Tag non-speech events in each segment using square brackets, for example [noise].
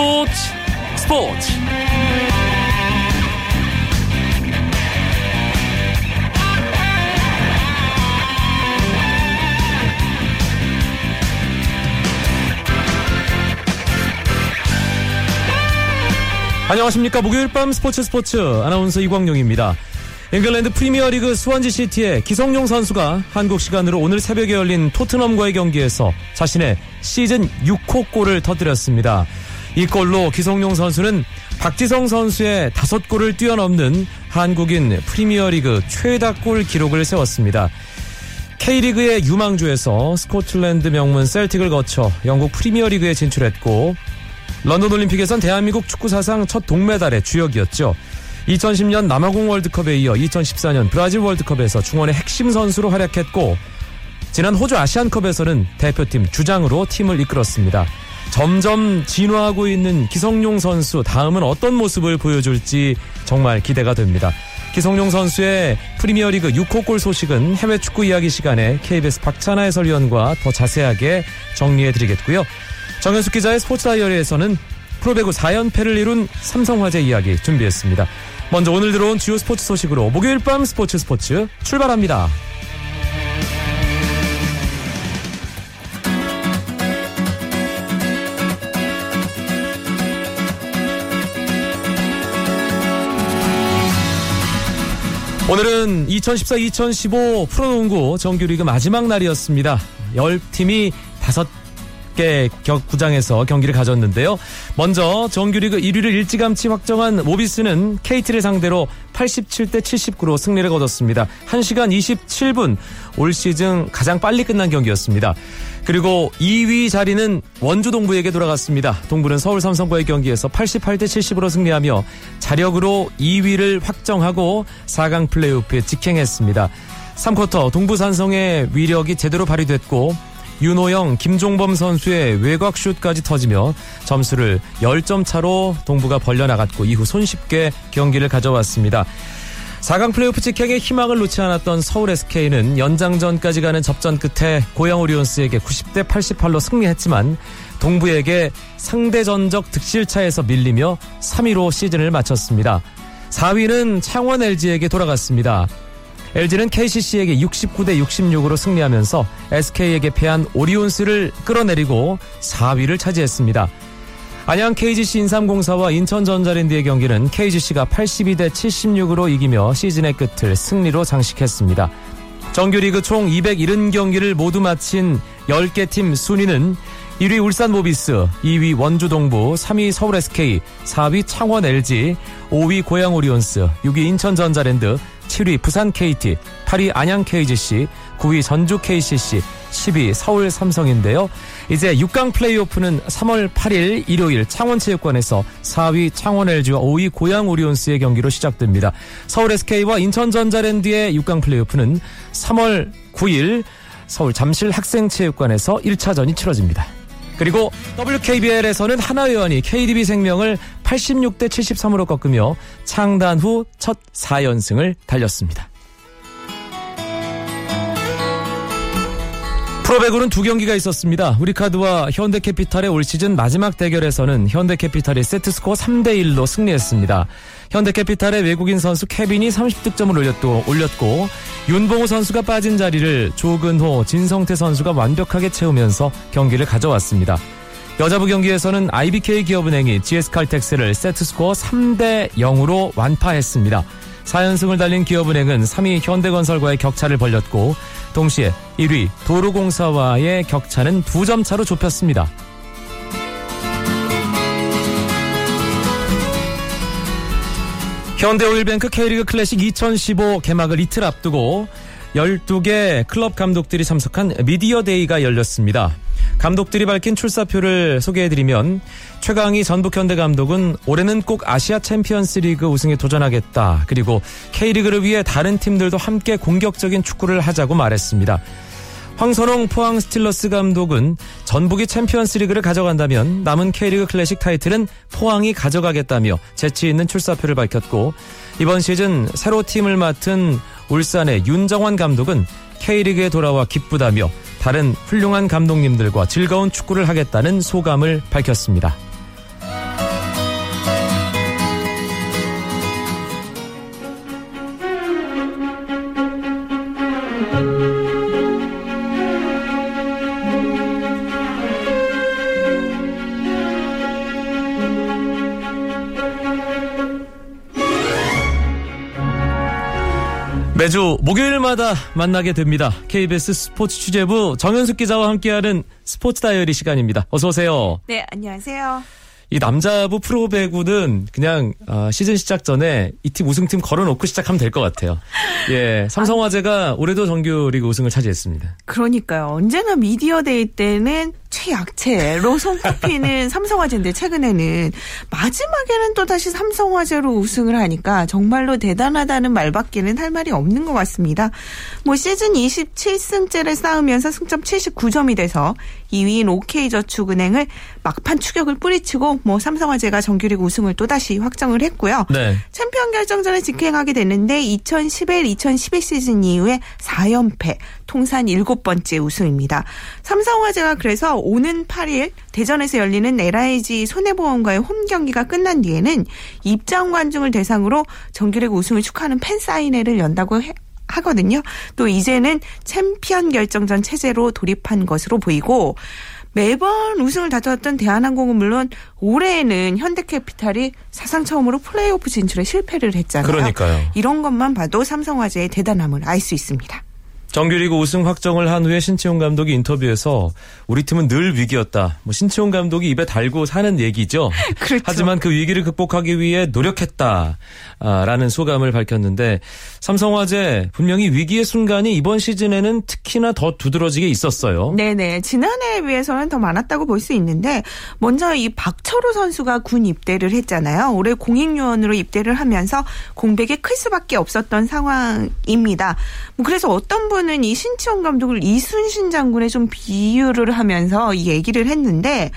스포츠 스포츠 안녕하십니까 목요일 밤 스포츠 스포츠 아나운서 이광용입니다. 잉글랜드 프리미어리그 수원지 시티의 기성용 선수가 한국 시간으로 오늘 새벽에 열린 토트넘과의 경기에서 자신의 시즌 6호 골을 터뜨렸습니다. 이 골로 기성용 선수는 박지성 선수의 다섯 골을 뛰어넘는 한국인 프리미어리그 최다 골 기록을 세웠습니다. K리그의 유망주에서 스코틀랜드 명문 셀틱을 거쳐 영국 프리미어리그에 진출했고 런던 올림픽에선 대한민국 축구 사상 첫 동메달의 주역이었죠. 2010년 남아공 월드컵에 이어 2014년 브라질 월드컵에서 중원의 핵심 선수로 활약했고 지난 호주 아시안컵에서는 대표팀 주장으로 팀을 이끌었습니다. 점점 진화하고 있는 기성용 선수 다음은 어떤 모습을 보여줄지 정말 기대가 됩니다. 기성용 선수의 프리미어리그 6호 골 소식은 해외 축구 이야기 시간에 KBS 박찬하 해설위원과 더 자세하게 정리해 드리겠고요. 정현숙 기자의 스포츠 다이어리에서는 프로배구 4연패를 이룬 삼성화재 이야기 준비했습니다. 먼저 오늘 들어온 주요 스포츠 소식으로 목요일 밤 스포츠 스포츠 출발합니다. 오늘은 2014-2015 프로농구 정규리그 마지막 날이었습니다. 10팀이 5 개 구장에서 경기를 가졌는데요. 먼저 정규리그 1위를 일찌감치 확정한 모비스는 KT를 상대로 87대 79로 승리를 거뒀습니다. 1시간 27분 올 시즌 가장 빨리 끝난 경기였습니다. 그리고 2위 자리는 원주 동부에게 돌아갔습니다. 동부는 서울 삼성과의 경기에서 88대 70으로 승리하며 자력으로 2위를 확정하고 4강 플레이오프에 직행했습니다. 3쿼터 동부 산성의 위력이 제대로 발휘됐고 윤호영, 김종범 선수의 외곽 슛까지 터지며 점수를 10점 차로 동부가 벌려나갔고 이후 손쉽게 경기를 가져왔습니다. 4강 플레이오프 직행에 희망을 놓지 않았던 서울 SK는 연장전까지 가는 접전 끝에 고양 오리온스에게 90대 88로 승리했지만 동부에게 상대전적 득실차에서 밀리며 3위로 시즌을 마쳤습니다. 4위는 창원 LG에게 돌아갔습니다. LG는 KCC에게 69대 66으로 승리하면서 SK에게 패한 오리온스를 끌어내리고 4위를 차지했습니다. 안양 KGC 인삼공사와 인천전자랜드의 경기는 KGC가 82대 76으로 이기며 시즌의 끝을 승리로 장식했습니다. 정규리그 총 270경기를 모두 마친 10개 팀 순위는 1위 울산 모비스, 2위 원주 동부, 3위 서울 SK, 4위 창원 LG, 5위 고양 오리온스, 6위 인천 전자랜드, 7위 부산 KT, 8위 안양 KGC, 9위 전주 KCC, 10위 서울 삼성인데요. 이제 6강 플레이오프는 3월 8일 일요일 창원체육관에서 4위 창원 LG와 5위 고양 오리온스의 경기로 시작됩니다. 서울 SK와 인천 전자랜드의 6강 플레이오프는 3월 9일 서울 잠실 학생체육관에서 1차전이 치러집니다. 그리고 WKBL에서는 하나의원이 KDB 생명을 86대 73으로 꺾으며 창단 후 첫 4연승을 달렸습니다. 프로배구는 두 경기가 있었습니다. 우리카드와 현대캐피탈의 올 시즌 마지막 대결에서는 현대캐피탈이 세트스코어 3대1로 승리했습니다. 현대캐피탈의 외국인 선수 케빈이 30득점을 올렸고, 올렸고 윤봉호 선수가 빠진 자리를 조근호, 진성태 선수가 완벽하게 채우면서 경기를 가져왔습니다. 여자부 경기에서는 IBK 기업은행이 GS칼텍스를 세트스코어 3대 0으로 완파했습니다. 4연승을 달린 기업은행은 3위 현대건설과의 격차를 벌렸고 동시에 1위 도로공사와의 격차는 2점 차로 좁혔습니다. 현대오일뱅크 K리그 클래식 2015 개막을 이틀 앞두고 12개 클럽 감독들이 참석한 미디어 데이가 열렸습니다. 감독들이 밝힌 출사표를 소개해드리면 최강희 전북 현대 감독은 올해는 꼭 아시아 챔피언스 리그 우승에 도전하겠다. 그리고 K리그를 위해 다른 팀들도 함께 공격적인 축구를 하자고 말했습니다. 황선홍 포항 스틸러스 감독은 전북이 챔피언스 리그를 가져간다면 남은 K리그 클래식 타이틀은 포항이 가져가겠다며 재치 있는 출사표를 밝혔고 이번 시즌 새로 팀을 맡은 울산의 윤정환 감독은 K리그에 돌아와 기쁘다며 다른 훌륭한 감독님들과 즐거운 축구를 하겠다는 소감을 밝혔습니다. 매주 목요일마다 만나게 됩니다. KBS 스포츠 취재부 정현숙 기자와 함께하는 스포츠 다이어리 시간입니다. 어서 오세요. 네, 안녕하세요. 이 남자부 프로배구는 그냥 어, 시즌 시작 전에 이 팀 우승팀 걸어놓고 시작하면 될 것 같아요. 예, 삼성화재가 올해도 정규리그 우승을 차지했습니다. 그러니까요. 언제나 미디어 데이 때는 최약체로 손꼽히는 [laughs] 삼성화재인데 최근에는 마지막에는 또 다시 삼성화재로 우승을 하니까 정말로 대단하다는 말밖에는 할 말이 없는 것 같습니다. 뭐 시즌 27승째를 쌓으면서 승점 79점이 돼서 2위인 OK저축은행을 막판 추격을 뿌리치고 뭐 삼성화재가 정규리그 우승을 또 다시 확정을 했고요. 네. 챔피언 결정전을 직행하게 됐는데 2011, 2012 시즌 이후에 4연패, 통산 7번째 우승입니다. 삼성화재가 그래서 오는 8일 대전에서 열리는 LIG 손해보험과의 홈 경기가 끝난 뒤에는 입장 관중을 대상으로 정규리그 우승을 축하하는 팬 사인회를 연다고 해, 하거든요. 또 이제는 챔피언 결정전 체제로 돌입한 것으로 보이고 매번 우승을 다투었던 대한항공은 물론 올해에는 현대캐피탈이 사상 처음으로 플레이오프 진출에 실패를 했잖아요. 그러니까요. 이런 것만 봐도 삼성화재의 대단함을 알 수 있습니다. 정규리그 우승 확정을 한 후에 신치용 감독이 인터뷰에서 우리 팀은 늘 위기였다. 뭐 신치용 감독이 입에 달고 사는 얘기죠. [laughs] 그렇죠. 하지만 그 위기를 극복하기 위해 노력했다라는 소감을 밝혔는데 삼성화재 분명히 위기의 순간이 이번 시즌에는 특히나 더 두드러지게 있었어요. 네네. 지난해에 비해서는 더 많았다고 볼 수 있는데 먼저 이 박철호 선수가 군 입대를 했잖아요. 올해 공익요원으로 입대를 하면서 공백이 클 수밖에 없었던 상황입니다. 뭐 그래서 어떤 분 은이 신치원 감독을 이순신 장군에 좀 비유를 하면서 이 얘기를 했는데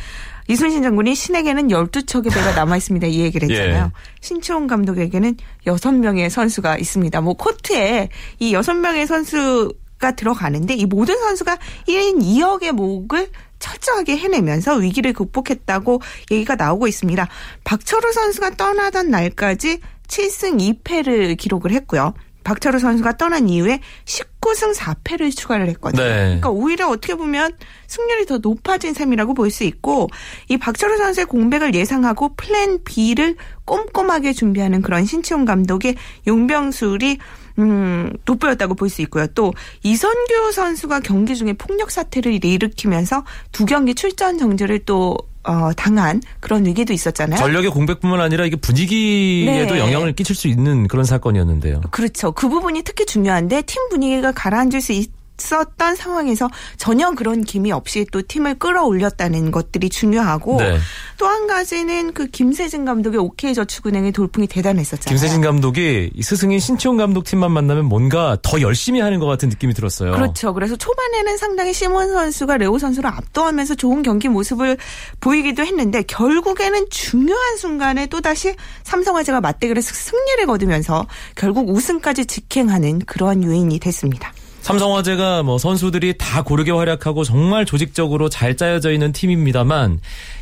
이순신 장군이 신에게는 12척의 배가 남아있습니다. 이 얘기를 [laughs] 했잖아요. 예. 신치원 감독에게는 6명의 선수가 있습니다. 뭐 코트에 이 6명의 선수가 들어가는데 이 모든 선수가 1인 2억의 목을 철저하게 해내면서 위기를 극복했다고 얘기가 나오고 있습니다. 박철호 선수가 떠나던 날까지 7승 2패를 기록을 했고요. 박철호 선수가 떠난 이후에 19승 4패를 추가를 했거든요. 네. 그러니까 오히려 어떻게 보면 승률이 더 높아진 셈이라고 볼 수 있고 이 박철호 선수의 공백을 예상하고 플랜 B를 꼼꼼하게 준비하는 그런 신치용 감독의 용병술이 음, 돋보였다고 볼 수 있고요. 또 이선규 선수가 경기 중에 폭력 사태를 일으키면서 두 경기 출전 정지를 또 어, 당한 그런 위기도 있었잖아요. 전력의 공백뿐만 아니라 이게 분위기에도 네. 영향을 끼칠 수 있는 그런 사건이었는데요. 그렇죠. 그 부분이 특히 중요한데 팀 분위기가 가라앉을 수 있 었던 상황에서 전혀 그런 기미 없이 또 팀을 끌어올렸다는 것들이 중요하고 네. 또한 가지는 그 김세진 감독의 OK저축은행의 돌풍이 대단했었잖아요. 김세진 감독이 이 스승인 신치용 감독 팀만 만나면 뭔가 더 열심히 하는 것 같은 느낌이 들었어요. 그렇죠. 그래서 초반에는 상당히 시몬 선수가 레오 선수를 압도하면서 좋은 경기 모습을 보이기도 했는데 결국에는 중요한 순간에 또 다시 삼성화재가 맞대결에서 승리를 거두면서 결국 우승까지 직행하는 그러한 요인이 됐습니다. 삼성화재가 뭐 선수들이 다 고르게 활약하고 정말 조직적으로 잘 짜여져 있는 팀입니다만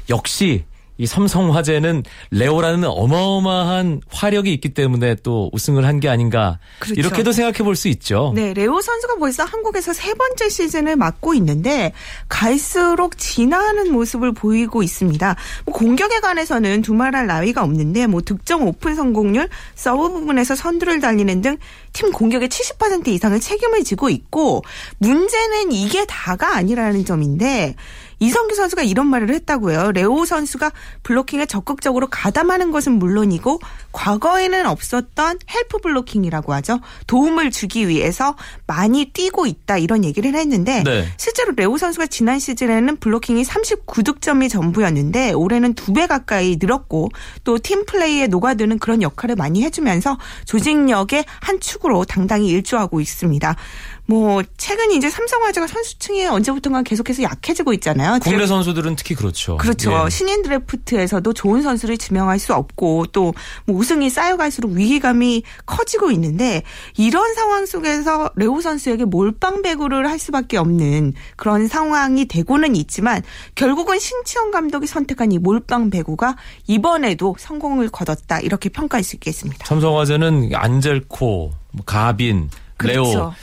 역시 이 삼성화재는 레오라는 어마어마한 화력이 있기 때문에 또 우승을 한 게 아닌가 그렇죠. 이렇게도 생각해 볼 수 있죠. 네, 레오 선수가 벌써 한국에서 세 번째 시즌을 맡고 있는데 갈수록 진화하는 모습을 보이고 있습니다. 뭐 공격에 관해서는 두말할 나위가 없는데 뭐 득점 오픈 성공률, 서브 부분에서 선두를 달리는 등 팀 공격의 70% 이상을 책임을 지고 있고 문제는 이게 다가 아니라는 점인데 이선규 선수가 이런 말을 했다고요. 레오 선수가 블로킹에 적극적으로 가담하는 것은 물론이고 과거에는 없었던 헬프 블로킹이라고 하죠. 도움을 주기 위해서 많이 뛰고 있다 이런 얘기를 했는데 네. 실제로 레오 선수가 지난 시즌에는 블로킹이 39득점이 전부였는데 올해는 두 배 가까이 늘었고 또 팀 플레이에 녹아드는 그런 역할을 많이 해주면서 조직력의 한 축으로 당당히 일조하고 있습니다. 뭐 최근 이제 삼성화재가 선수층이 언제부턴가 계속해서 약해지고 있잖아요. 국내 선수들은 특히 그렇죠. 그렇죠. 예. 신인 드래프트에서도 좋은 선수를 지명할 수 없고 또 뭐 우승이 쌓여갈수록 위기감이 커지고 있는데 이런 상황 속에서 레오 선수에게 몰빵 배구를 할 수밖에 없는 그런 상황이 되고는 있지만 결국은 신치영 감독이 선택한 이 몰빵 배구가 이번에도 성공을 거뒀다 이렇게 평가할 수 있겠습니다. 삼성화재는 안젤코, 뭐 가빈, 레오 그렇죠.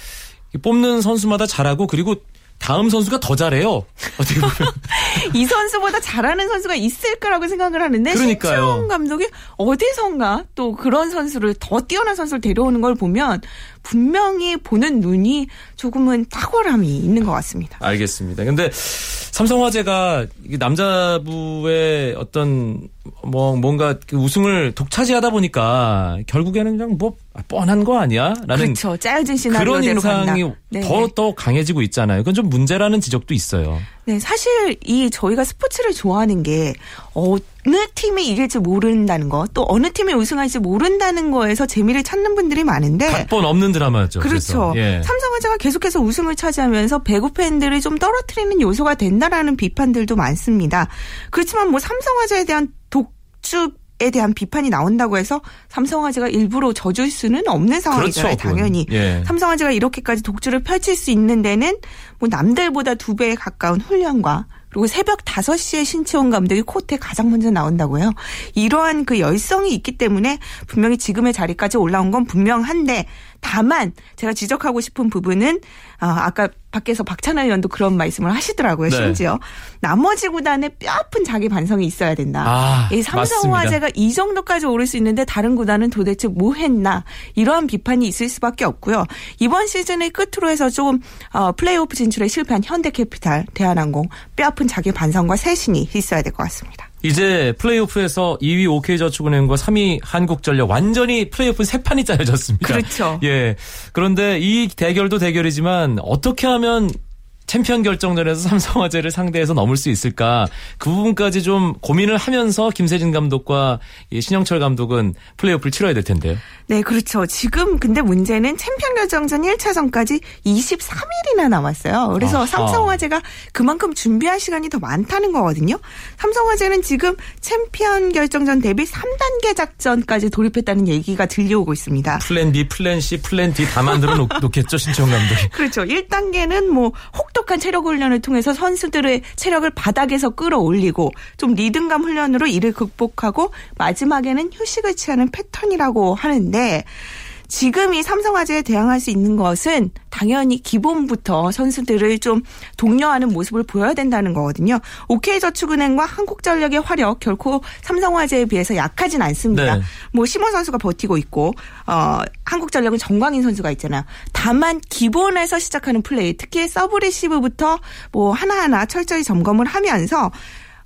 뽑는 선수마다 잘하고 그리고 다음 선수가 더 잘해요. 어떻게 보면. [laughs] 이 선수보다 잘하는 선수가 있을까라고 생각을 하는데. 신채영 감독이 어디선가 또 그런 선수를 더 뛰어난 선수를 데려오는 걸 보면 분명히 보는 눈이 조금은 탁월함이 있는 것 같습니다. 알겠습니다. 근데 삼성화재가 남자부의 어떤 뭐 뭔가 그 우승을 독차지하다 보니까 결국에는 그냥 뭐 뻔한 거 아니야? 라는 그렇죠. 짜여진 그런 시나리오대로 인상이 간다. 네. 더더 강해지고 있잖아요. 그건 좀 문제라는 지적도 있어요. 네, 사실 이 저희가 스포츠를 좋아하는 게 어느 팀이 이길지 모른다는 거, 또 어느 팀이 우승할지 모른다는 거에서 재미를 찾는 분들이 많은데 각본 없는 드라마였죠. 그렇죠. 예. 삼성화재가 계속해서 우승을 차지하면서 배구 팬들을 좀 떨어뜨리는 요소가 된다라는 비판들도 많습니다. 그렇지만 뭐 삼성화재에 대한 독주 에 대한 비판이 나온다고 해서 삼성화재가 일부러 져줄 수는 없는 상황이잖아요. 그렇죠. 당연히. 예. 삼성화재가 이렇게까지 독주를 펼칠 수 있는 데는 뭐 남들보다 두 배에 가까운 훈련과 그리고 새벽 5시에 신치원 감독이 코트에 가장 먼저 나온다고요. 이러한 그 열성이 있기 때문에 분명히 지금의 자리까지 올라온 건 분명한데 다만 제가 지적하고 싶은 부분은 아, 아까 밖에서 박찬하 의원도 그런 말씀을 하시더라고요. 네. 심지어 나머지 구단에 뼈아픈 자기 반성이 있어야 된다. 아, 이 삼성화재가 이 정도까지 오를 수 있는데 다른 구단은 도대체 뭐 했나 이러한 비판이 있을 수밖에 없고요. 이번 시즌을 끝으로 해서 조금 어, 플레이오프 진출에 실패한 현대캐피탈, 대한항공 뼈아픈 자기 반성과 쇄신이 있어야 될 것 같습니다. 이제 플레이오프에서 2위 OK저축은행과 3위 한국전력 완전히 플레이오프 새 판이 짜여졌습니다. 그렇죠. [laughs] 예. 그런데 이 대결도 대결이지만 어떻게 하면 챔피언 결정전에서 [laughs] 삼성화재를 상대해서 넘을 수 있을까 그 부분까지 좀 고민을 하면서 김세진 감독과 이 신영철 감독은 플레이오프를 치러야 될 텐데요. 네, 그렇죠. 지금 근데 문제는 챔피언 결정전 1차전까지 23일이나 남았어요. 그래서 아하. 삼성화재가 그만큼 준비할 시간이 더 많다는 거거든요. 삼성화재는 지금 챔피언 결정전 대비 3단계 작전까지 돌입했다는 얘기가 들려오고 있습니다. 플랜 B, 플랜 C, 플랜 D 다 만들어 놓, 놓겠죠 신치용 감독이. [laughs] 그렇죠. 1단계는 뭐 혹독한 체력 훈련을 통해서 선수들의 체력을 바닥에서 끌어올리고 좀 리듬감 훈련으로 이를 극복하고 마지막에는 휴식을 취하는 패턴이라고 하는데 지금 이 삼성화재에 대항할 수 있는 것은 당연히 기본부터 선수들을 좀 독려하는 모습을 보여야 된다는 거거든요. OK저축은행과 한국전력의 화력 결코 삼성화재에 비해서 약하진 않습니다. 네. 뭐 시몬 선수가 버티고 있고 어 한국전력은 전광인 선수가 있잖아요. 다만 기본에서 시작하는 플레이, 특히 서브 리시브부터 뭐 하나하나 철저히 점검을 하면서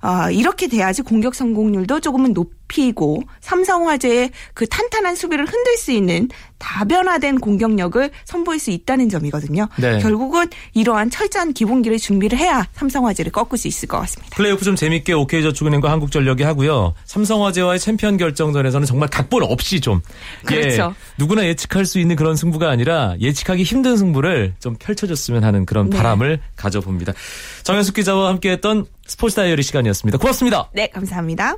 어, 이렇게 돼야지 공격 성공률도 조금은 높이고 삼성화재의 그 탄탄한 수비를 흔들 수 있는 다변화된 공격력을 선보일 수 있다는 점이거든요. 네. 결국은 이러한 철저한 기본기를 준비를 해야 삼성화재를 꺾을 수 있을 것 같습니다. 플레이오프 좀 재밌게 OK저축은행과 한국전력이 하고요. 삼성화재와의 챔피언 결정전에서는 정말 각본 없이 좀 그렇죠. 예, 누구나 예측할 수 있는 그런 승부가 아니라 예측하기 힘든 승부를 좀 펼쳐줬으면 하는 그런 네. 바람을 가져봅니다. 정현숙 기자와 함께했던 스포츠 다이어리 시간이었습니다. 고맙습니다. 네, 감사합니다.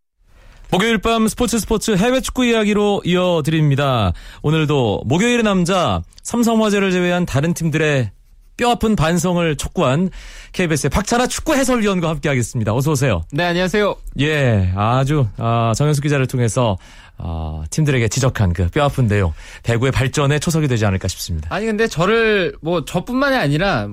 목요일 밤 스포츠 스포츠 해외 축구 이야기로 이어드립니다. 오늘도 목요일의 남자 삼성화재를 제외한 다른 팀들의 뼈아픈 반성을 촉구한 KBS의 박찬아 축구 해설위원과 함께하겠습니다. 어서 오세요. 네, 안녕하세요. 예, 아주 아, 정현숙 기자를 통해서 아, 팀들에게 지적한 그 뼈아픈 내용 배구의 발전에 초석이 되지 않을까 싶습니다. 아니, 근데 저를, 뭐, 저뿐만이 아니라,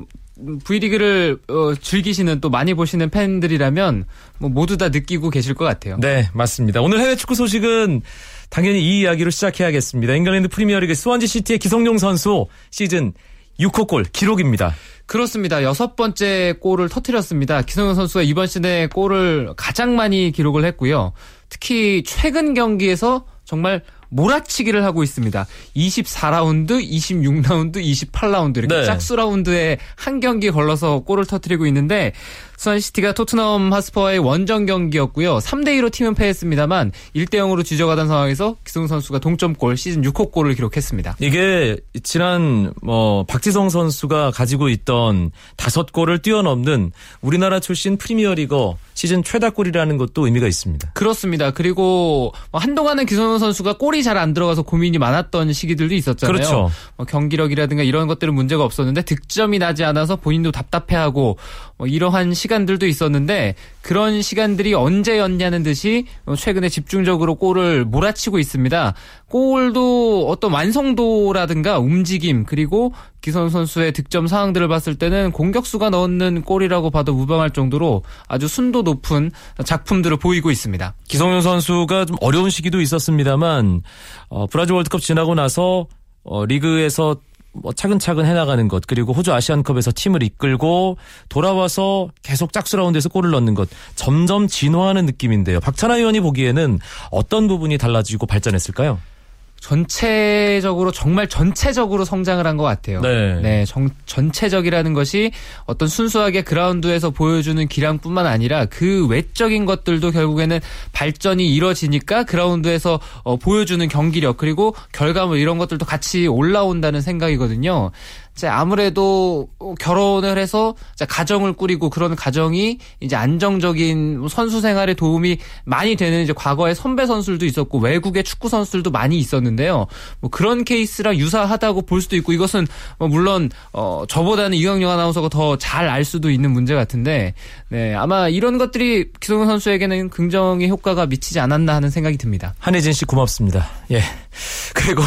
V리그를 어, 즐기시는 또 많이 보시는 팬들이라면 뭐 모두 다 느끼고 계실 것 같아요. 네, 맞습니다. 오늘 해외 축구 소식은 당연히 이 이야기로 시작해야겠습니다. 잉글랜드 프리미어리그 스완지 시티의 기성용 선수 시즌 6호 골 기록입니다. 그렇습니다. 여섯 번째 골을 터뜨렸습니다. 기성용 선수가 이번 시즌에 골을 가장 많이 기록을 했고요. 특히 최근 경기에서 정말 몰아치기를 하고 있습니다. 24라운드, 26라운드, 28라운드 이렇게 네. 짝수 라운드에 한 경기 걸러서 골을 터뜨리고 있는데 수완시티가 토트넘 하스퍼의 원정 경기였고요. 3대 2로 팀은 패했습니다만 1대 0으로 뒤져가던 상황에서 기성 선수가 동점골 시즌 6호 골을 기록했습니다. 이게 지난 뭐 박지성 선수가 가지고 있던 다섯 골을 뛰어넘는 우리나라 출신 프리미어리거 시즌 최다골이라는 것도 의미가 있습니다. 그렇습니다. 그리고 뭐 한동안은 기성용 선수가 골이 잘 안 들어가서 고민이 많았던 시기들도 있었잖아요. 그렇죠. 뭐 경기력이라든가 이런 것들은 문제가 없었는데 득점이 나지 않아서 본인도 답답해하고 뭐 이러한 시간들도 있었는데 그런 시간들이 언제였냐는 듯이 뭐 최근에 집중적으로 골을 몰아치고 있습니다. 골도 어떤 완성도라든가 움직임 그리고 기성 선수의 득점 상황들을 봤을 때는 공격수가 넣는 골이라고 봐도 무방할 정도로 아주 순도 높은 작품들을 보이고 있습니다. 기성용 선수가 좀 어려운 시기도 있었습니다만 어, 브라질 월드컵 지나고 나서 어, 리그에서 뭐 차근차근 해나가는 것 그리고 호주 아시안컵에서 팀을 이끌고 돌아와서 계속 짝수 라운드에서 골을 넣는 것 점점 진화하는 느낌인데요. 박찬하 의원이 보기에는 어떤 부분이 달라지고 발전했을까요? 전체적으로 정말 전체적으로 성장을 한 것 같아요. 네. 정- 전체적이라는 것이 어떤 순수하게 그라운드에서 보여주는 기량뿐만 아니라 그 외적인 것들도 결국에는 발전이 이뤄지니까 그라운드에서 어, 보여주는 경기력 그리고 결과물 이런 것들도 같이 올라온다는 생각이거든요. 이제 아무래도 결혼을 해서 이제 가정을 꾸리고 그런 가정이 이제 안정적인 선수 생활에 도움이 많이 되는 이제 과거의 선배 선수들도 있었고 외국의 축구 선수들도 많이 있었는데요. 뭐 그런 케이스랑 유사하다고 볼 수도 있고 이것은 뭐 물론 어 저보다는 이광용 아나운서가 더 잘 알 수도 있는 문제 같은데 네 아마 이런 것들이 기성용 선수에게는 긍정의 효과가 미치지 않았나 하는 생각이 듭니다. 한혜진 씨 고맙습니다. 예. [laughs] 그리고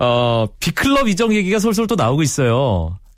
어 B클럽 이적 얘기가 솔솔 또 나오고 있어요.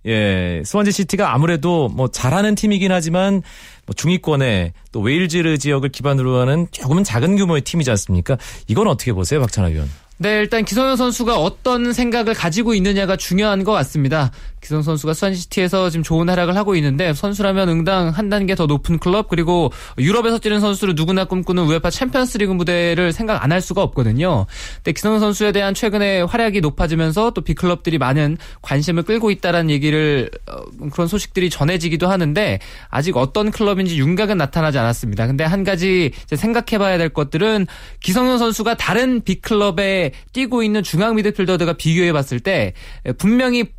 예. 스완지 시티가 아무래도 뭐 잘하는 팀이긴 하지만 뭐 중위권에 또 웨일즈 지역을 기반으로 하는 조금은 작은 규모의 팀이지 않습니까? 이건 어떻게 보세요, 박찬하 위원? 네, 일단 기성용 선수가 어떤 생각을 가지고 있느냐가 중요한 것 같습니다. 기성 선수가 수완시티에서 지금 좋은 활약을 하고 있는데 선수라면 응당 한 단계 더 높은 클럽 그리고 유럽에서 뛰는 선수를 누구나 꿈꾸는 우에파 챔피언스리그 무대를 생각 안 할 수가 없거든요. 근데 기성 선수에 대한 최근의 활약이 높아지면서 또 B클럽들이 많은 관심을 끌고 있다라는 얘기를 어, 그런 소식들이 전해지기도 하는데 아직 어떤 클럽인지 윤곽은 나타나지 않았습니다. 근데 한 가지 생각해봐야 될 것들은 기성용 선수가 다른 B클럽에 뛰고 있는 중앙 미드필더들과 비교해 봤을 때 분명히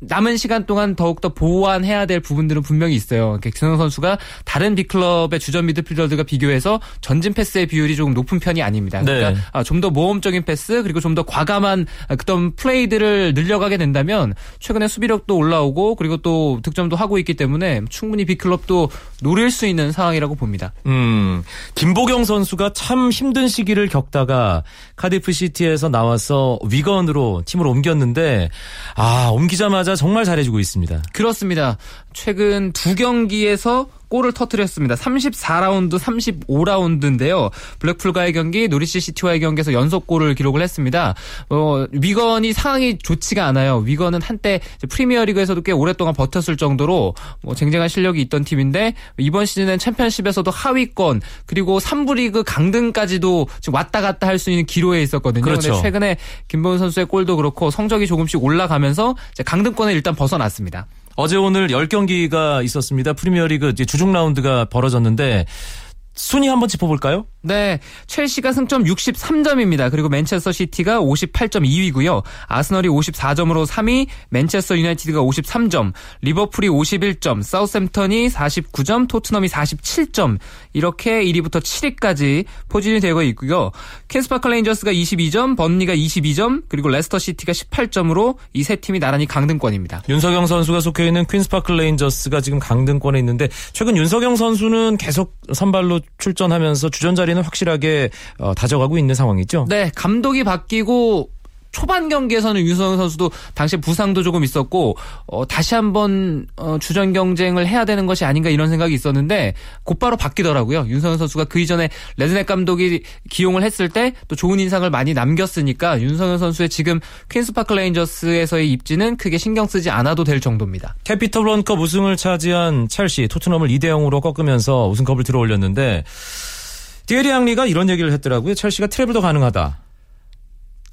남은 시간 동안 더욱더 보완해야 될 부분들은 분명히 있어요. 그러니까 기성 선수가 다른 빅클럽의 주전 미드필더들과 비교해서 전진 패스의 비율이 조금 높은 편이 아닙니다. 그러니까 네. 좀더 모험적인 패스 그리고 좀 더 과감한 그런 플레이들을 늘려가게 된다면 최근에 수비력도 올라오고 그리고 또 득점도 하고 있기 때문에 충분히 빅클럽도 노릴 수 있는 상황이라고 봅니다. 음, 김보경 선수가 참 힘든 시기를 겪다가 카디프 시티에서 나와서 위건으로 팀을 옮겼는데 아, 옮기자마자 정말 잘해주고 있습니다. 그렇습니다. 최근 두 경기에서 골을 터뜨렸습니다. 34라운드, 35라운드인데요. 블랙풀과의 경기, 노리치 시티와의 경기에서 연속골을 기록을 했습니다. 어, 위건이 상황이 좋지가 않아요. 위건은 한때 프리미어리그에서도 꽤 오랫동안 버텼을 정도로 뭐 쟁쟁한 실력이 있던 팀인데 이번 시즌엔 챔피언십에서도 하위권 그리고 3부 리그 강등까지도 지금 왔다 갔다 할 수 있는 기로에 있었거든요. 그렇죠. 근데 최근에 김보경 선수의 골도 그렇고 성적이 조금씩 올라가면서 강등권에 일단 벗어났습니다. 어제 오늘 10경기가 있었습니다. 프리미어리그 주중 라운드가 벌어졌는데 순위 한번 짚어볼까요? 네, 첼시가 승점 63점입니다. 그리고 맨체스터 시티가 58.2위고요. 아스널이 54점으로 3위, 맨체스터 유나이티드가 53점, 리버풀이 51점, 사우샘프턴이 49점, 토트넘이 47점 이렇게 1위부터 7위까지 포진이 되고 있고요. 퀸스파크 레인저스가 22점, 번리가 22점, 그리고 레스터 시티가 18점으로 이 세 팀이 나란히 강등권입니다. 윤석영 선수가 속해 있는 퀸스파크 레인저스가 지금 강등권에 있는데 최근 윤석영 선수는 계속 선발로 출전하면서 주전 자리는 확실하게 어, 다져가고 있는 상황이죠. 네, 감독이 바뀌고 초반 경기에서는 윤석영 선수도 당시 부상도 조금 있었고 어, 다시 한번 어, 주전 경쟁을 해야 되는 것이 아닌가 이런 생각이 있었는데 곧바로 바뀌더라고요. 윤석영 선수가 그 이전에 레드냅 감독이 기용을 했을 때 또 좋은 인상을 많이 남겼으니까 윤석영 선수의 지금 퀸스파크 레인저스에서의 입지는 크게 신경 쓰지 않아도 될 정도입니다. 캐피털 원컵 우승을 차지한 첼시 토트넘을 2대 0으로 꺾으면서 우승컵을 들어올렸는데 티에리 앙리가 이런 얘기를 했더라고요. 첼시가 트레블도 가능하다.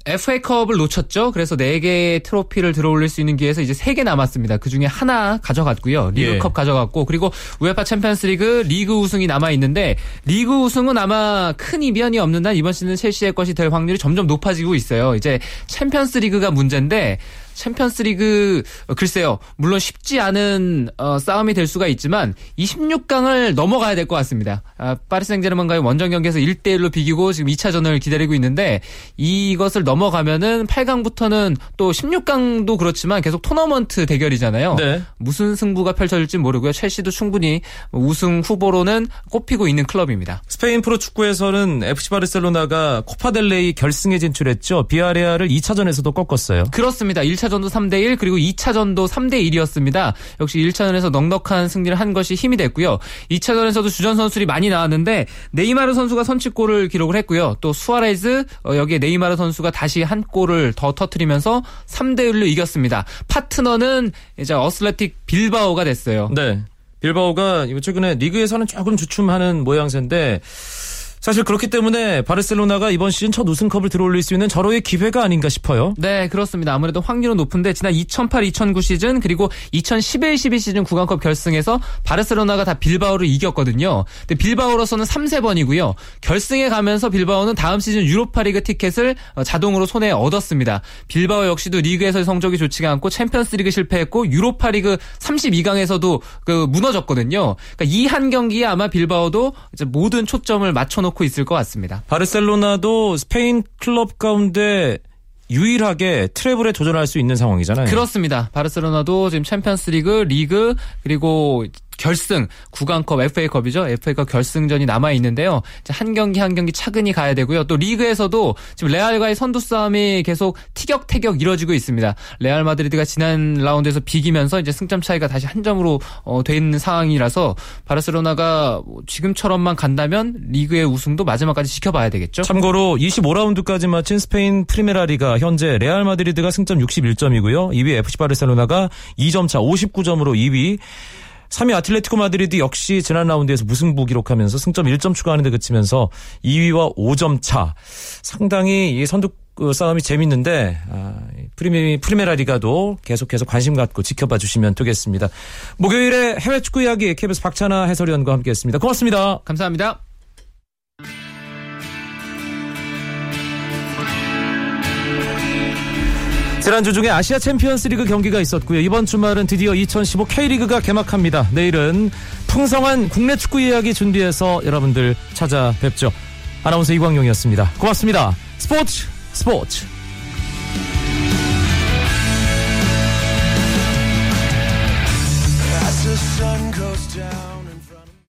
FA컵을 놓쳤죠. 그래서 4개의 트로피를 들어올릴 수 있는 기회에서 이제 3개 남았습니다. 그 중에 하나 가져갔고요. 리그컵 예. 가져갔고 그리고 우에파 챔피언스리그 리그 우승이 남아 있는데 리그 우승은 아마 큰 이변이 없는 한 이번 시즌 첼시의 것이 될 확률이 점점 높아지고 있어요. 이제 챔피언스리그가 문제인데 챔피언스리그 어, 글쎄요. 물론 쉽지 않은 어, 싸움이 될 수가 있지만 16강을 넘어가야 될 것 같습니다. 아, 파리 생제르맹과의 원정 경기에서 1대 1로 비기고 지금 2차전을 기다리고 있는데 이것을 넘어가면은 8강부터는 또 16강도 그렇지만 계속 토너먼트 대결이잖아요. 네. 무슨 승부가 펼쳐질지 모르고요. 첼시도 충분히 우승 후보로는 꼽히고 있는 클럽입니다. 스페인 프로 축구에서는 FC 바르셀로나가 코파 델 레이 결승에 진출했죠. 비야레알을 2차전에서도 꺾었어요. 그렇습니다. 1차 전도 3대1 그리고 2차전도 3대1이었습니다. 역시 1차전에서 넉넉한 승리를 한 것이 힘이 됐고요. 2차전에서도 주전 선수들이 많이 나왔는데 네이마르 선수가 선취골을 기록을 했고요. 또 수아레즈 어, 여기에 네이마르 선수가 다시 한 골을 더 터트리면서 3대1로 이겼습니다. 파트너는 이제 어슬레틱 빌바오가 됐어요. 네. 빌바오가 최근에 리그에서는 조금 주춤하는 모양새인데 사실 그렇기 때문에 바르셀로나가 이번 시즌 첫 우승컵을 들어올릴 수 있는 절호의 기회가 아닌가 싶어요. 네, 그렇습니다. 아무래도 확률은 높은데 지난 2008-2009 시즌 그리고 2011-12 시즌 구강컵 결승에서 바르셀로나가 다 빌바오를 이겼거든요. 근데 빌바오로서는 3세 번이고요. 결승에 가면서 빌바오는 다음 시즌 유로파리그 티켓을 어, 자동으로 손에 얻었습니다. 빌바오 역시도 리그에서의 성적이 좋지가 않고 챔피언스리그 실패했고 유로파리그 32강에서도 그 무너졌거든요. 그러니까 이 한 경기에 아마 빌바오도 모든 초점을 맞춰놓고 있을 것 같습니다. 바르셀로나도 스페인 클럽 가운데 유일하게 트레블에 도전할 수 있는 상황이잖아요. 그렇습니다. 바르셀로나도 지금 챔피언스리그, 리그 그리고 결승, 국왕컵, FA컵이죠. FA컵 결승전이 남아 있는데요. 한 경기 한 경기 차근히 가야 되고요. 또 리그에서도 지금 레알과의 선두 싸움이 계속 티격태격 이뤄지고 있습니다. 레알 마드리드가 지난 라운드에서 비기면서 이제 승점 차이가 다시 한 점으로 어, 돼 있는 상황이라서 바르셀로나가 뭐 지금처럼만 간다면 리그의 우승도 마지막까지 지켜봐야 되겠죠. 참고로 25라운드까지 마친 스페인 프리메라리가 현재 레알 마드리드가 승점 61점이고요. 2위 FC 바르셀로나가 2점 차 59점으로 2위. 3위 아틀레티코 마드리드 역시 지난 라운드에서 무승부 기록하면서 승점 1점 추가하는 데 그치면서 2위와 5점 차. 상당히 이 선두 그 싸움이 재밌는데 아, 프리메, 프리메라리가도 계속해서 관심 갖고 지켜봐 주시면 되겠습니다. 목요일에 해외 축구 이야기 KBS 박찬하 해설위원과 함께했습니다. 고맙습니다. 감사합니다. 지난주 중에 아시아 챔피언스 리그 경기가 있었고요. 이번 주말은 드디어 2015 K리그가 개막합니다. 내일은 풍성한 국내 축구 이야기 준비해서 여러분들 찾아뵙죠. 아나운서 이광용이었습니다. 고맙습니다. 스포츠 스포츠